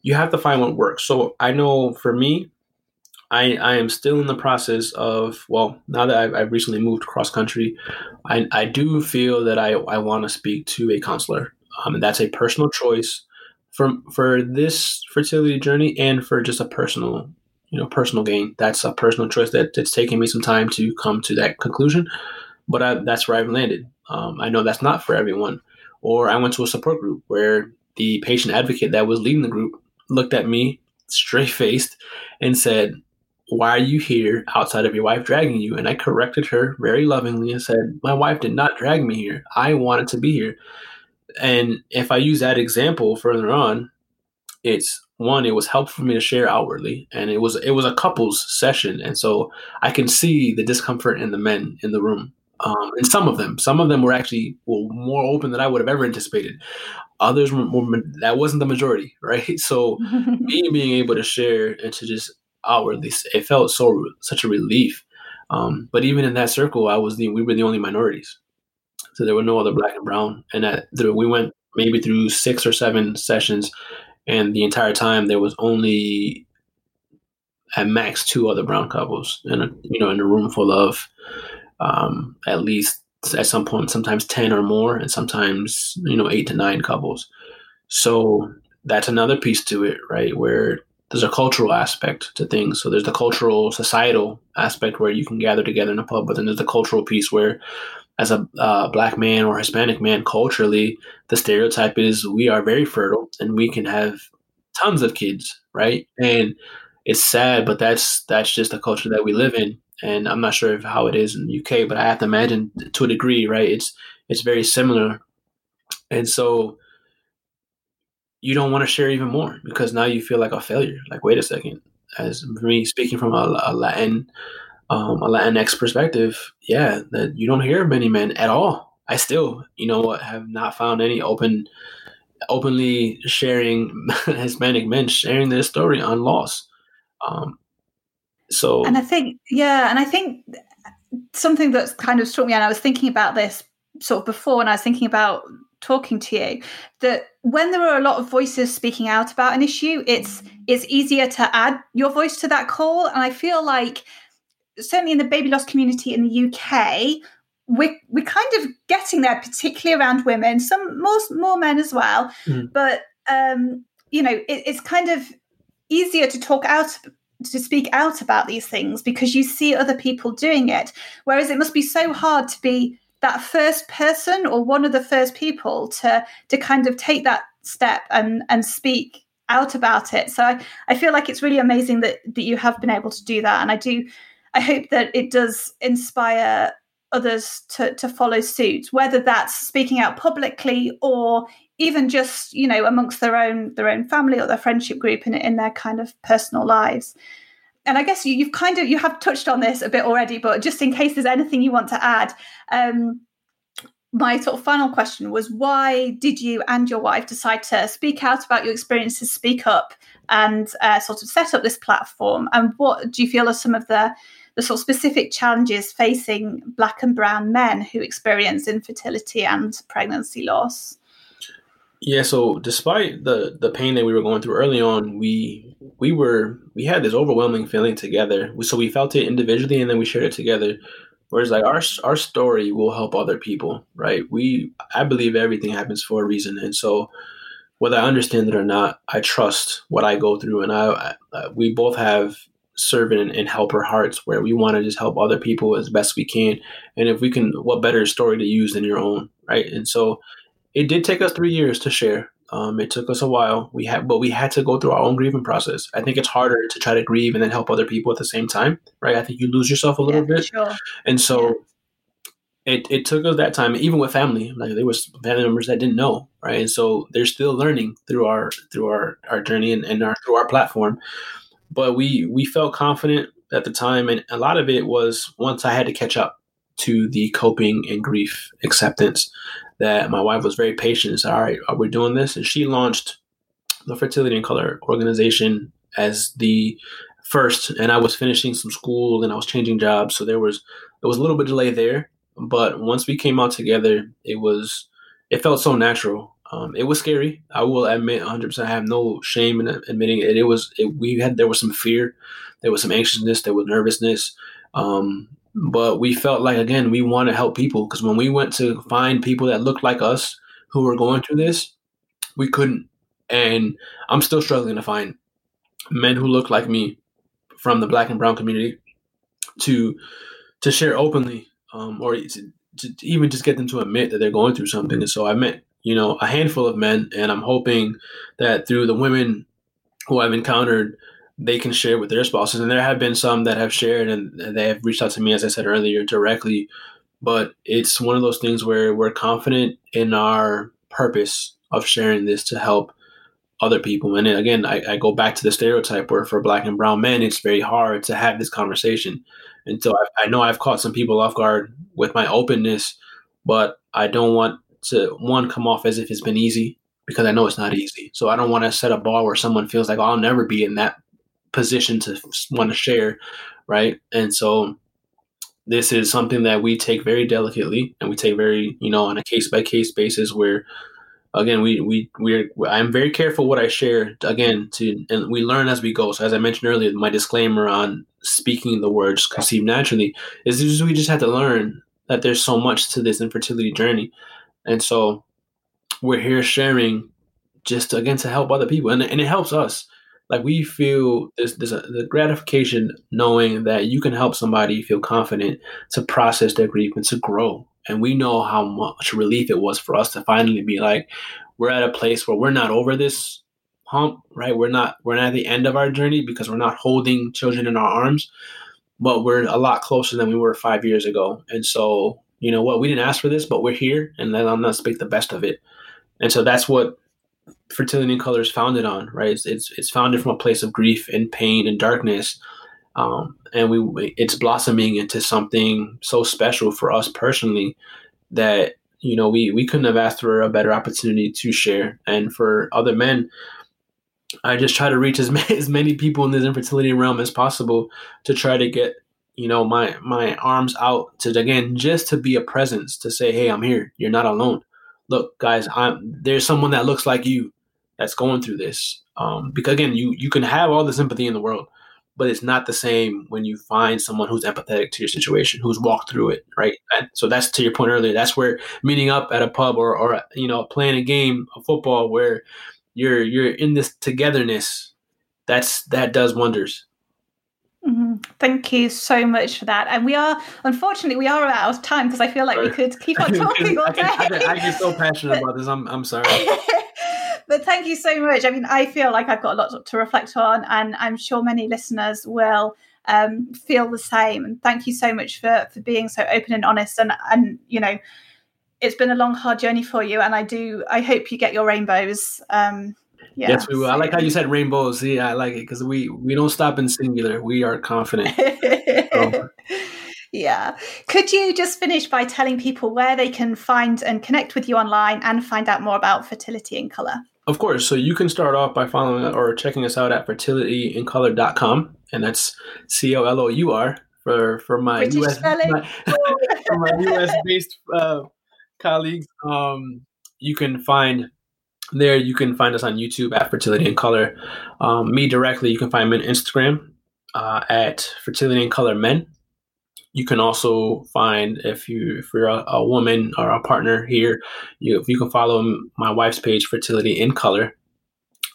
you have to find what works so i know for me I, I am still in the process of well now that I've, I've recently moved cross country I, I do feel that I, I want to speak to a counselor. Um, and that's a personal choice for for this fertility journey and for just a personal you know personal gain. That's a personal choice that it's taken me some time to come to that conclusion but I, that's where I've landed. Um, I know that's not for everyone. Or I went to a support group where the patient advocate that was leading the group looked at me straight faced and said why are you here outside of your wife dragging you? And I corrected her very lovingly and said, My wife did not drag me here. I wanted to be here. And if I use that example further on, it's one, it was helpful for me to share outwardly. And it was it was a couples session. And so I can see the discomfort in the men in the room. Um, and some of them, some of them were actually well, more open than I would have ever anticipated. Others were more, that wasn't the majority, right? So me being able to share and to just outwardly. It felt so such a relief. Um, but even in that circle, I was the we were the only minorities, so there were no other black and brown. And that we went maybe through six or seven sessions, and the entire time there was only at max two other brown couples, and you know in a room full of um, at least at some point sometimes ten or more, and sometimes you know eight to nine couples. So that's another piece to it, right? Where there's a cultural aspect to things. So there's the cultural, societal aspect where you can gather together in a pub, but then there's the cultural piece where, as a uh, black man or Hispanic man, culturally, the stereotype is we are very fertile and we can have tons of kids, right? And it's sad, but that's that's just the culture that we live in. And I'm not sure how it is in the UK, but I have to imagine to a degree, right? It's it's very similar. And so you don't want to share even more because now you feel like a failure. Like, wait a second. As for me, speaking from a, a Latin, um, a Latinx perspective, yeah, that you don't hear many men at all. I still, you know, have not found any open, openly sharing Hispanic men sharing their story on loss. Um, so, and I think, yeah, and I think something that's kind of struck me, and I was thinking about this sort of before, and I was thinking about talking to you that when there are a lot of voices speaking out about an issue it's it's easier to add your voice to that call. And i feel like certainly in the baby loss community in the uk we're, we're kind of getting there particularly around women some more more men as well. Mm. but um you know it, it's kind of easier to talk out to speak out about these things because you see other people doing it. Whereas it must be so hard to be that first person or one of the first people to to kind of take that step and and speak out about it. So I, I feel like it's really amazing that that you have been able to do that. And I do I hope that it does inspire others to, to follow suit, whether that's speaking out publicly or even just, you know, amongst their own their own family or their friendship group in, in their kind of personal lives and I guess you, have kind of you have touched on this a bit already, but just in case there's anything you want to add, um, my sort of final question was why did you and your wife decide to speak out about your experiences, speak up, and uh, sort of set up this platform? And what do you feel are some of the the sort of specific challenges facing black and brown men who experience infertility and pregnancy loss? Yeah, so despite the the pain that we were going through early on, we we were we had this overwhelming feeling together. So we felt it individually, and then we shared it together. Whereas like our our story will help other people, right? We I believe everything happens for a reason, and so whether I understand it or not, I trust what I go through, and I, I we both have servant and, and helper hearts where we want to just help other people as best we can, and if we can, what better story to use than your own, right? And so it did take us three years to share. Um, it took us a while. We had, but we had to go through our own grieving process. I think it's harder to try to grieve and then help other people at the same time, right? I think you lose yourself a little yeah, bit, sure. and so yeah. it it took us that time. Even with family, like there was family members that didn't know, right? And so they're still learning through our through our our journey and, and our through our platform. But we we felt confident at the time, and a lot of it was once I had to catch up to the coping and grief acceptance that my wife was very patient and said, All right, are we doing this? And she launched the Fertility in Color organization as the first. And I was finishing some school and I was changing jobs. So there was there was a little bit delay there. But once we came out together, it was it felt so natural. Um, it was scary. I will admit 100%. I have no shame in admitting it. It was, it, we had, there was some fear, there was some anxiousness, there was nervousness. Um, but we felt like again we want to help people because when we went to find people that looked like us who were going through this we couldn't. And i'm still struggling to find men who look like me from the black and brown community to to share openly um, or to, to even just get them to admit that they're going through something. And so i met you know a handful of men and i'm hoping that through the women who i've encountered they can share with their spouses. And there have been some that have shared and they have reached out to me, as I said earlier, directly. But it's one of those things where we're confident in our purpose of sharing this to help other people. And again, I, I, go back to the stereotype where for black and brown men, it's very hard to have this conversation. And so I, I know I've caught some people off guard with my openness, but I don't want to, one, come off as if it's been easy because I know it's not easy. So I don't want to set a bar where someone feels like oh, I'll never be in that position to want to share, right? And so this is something that we take very delicately and we take very, you know, on a case by case basis where again we we we're I'm very careful what I share again to and we learn as we go. So as I mentioned earlier, my disclaimer on speaking the words conceived naturally is just, we just have to learn that there's so much to this infertility journey. And so we're here sharing just again to help other people and, and it helps us like we feel there's, there's a, uh, the gratification knowing that you can help somebody feel confident to process their grief and to grow. And we know how much relief it was for us to finally be like we're at a place where we're not over this hump right? We're not we're not at the end of our journey because we're not holding children in our arms but we're a lot closer than we were five years ago. And so you know what? We didn't ask for this but we're here and i'm gonna speak the best of it. And so that's what fertility in color is founded on, right? It's, it's, it's founded from a place of grief and pain and darkness. Um, and we it's blossoming into something so special for us personally that you know we we couldn't have asked for a better opportunity to share and for other men i just try to reach as many, as many people in this infertility realm as possible to try to get you know my my arms out to again just to be a presence to say hey i'm here you're not alone look guys i'm there's someone that looks like you that's going through this. Um, because again, you you can have all the sympathy in the world, but it's not the same when you find someone who's empathetic to your situation, who's walked through it, right? And so that's to your point earlier. That's where meeting up at a pub or or you know playing a game of football where you're you're in this togetherness. That's that does wonders. Mm-hmm. Thank you so much for that. And we are, unfortunately, we are out of time because I feel like we could keep on talking all day. I, get so passionate about this. I'm, I'm sorry. but thank you so much. I mean, I feel like I've got a lot to reflect on, and I'm sure many listeners will um, feel the same. And thank you so much for for being so open and honest. And and you know, it's been a long, hard journey for you, and I do. I hope you get your rainbows. Um, yeah, yes, we will. I like how you said rainbows. Yeah, I like it because we we don't stop in singular. We are confident. so. Yeah. Could you just finish by telling people where they can find and connect with you online and find out more about fertility in color? Of course. So you can start off by following or checking us out at fertilityincolor.com. And that's C O L O U R for, for my US, my, for my US based uh, colleagues. Um, you can find there, you can find us on YouTube at Fertility in Color. Um, me directly, you can find me on Instagram uh, at Fertility in Color Men you can also find if you if you're a, a woman or a partner here, you you can follow my wife's page, Fertility in Color,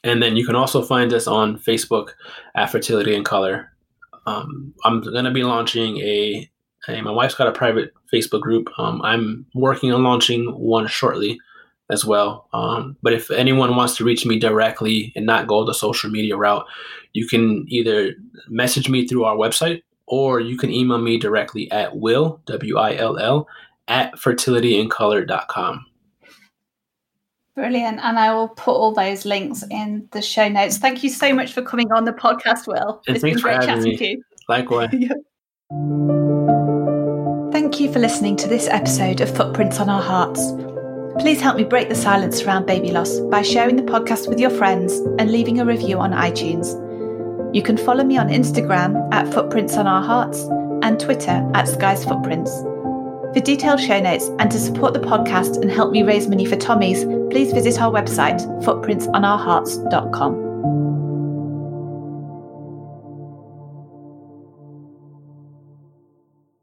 and then you can also find us on Facebook at Fertility in Color. Um, I'm gonna be launching a, a, my wife's got a private Facebook group. Um, I'm working on launching one shortly as well. Um, but if anyone wants to reach me directly and not go the social media route, you can either message me through our website or you can email me directly at will, W I L L, at fertilityincolor.com. Brilliant. And I will put all those links in the show notes. Thank you so much for coming on the podcast, Will. And it's been great chatting me. to you. Likewise. Thank you for listening to this episode of Footprints on Our Hearts. Please help me break the silence around baby loss by sharing the podcast with your friends and leaving a review on iTunes. You can follow me on Instagram at Footprints on Our Hearts and Twitter at Skies Footprints. For detailed show notes and to support the podcast and help me raise money for Tommy's, please visit our website, footprintsonourhearts.com.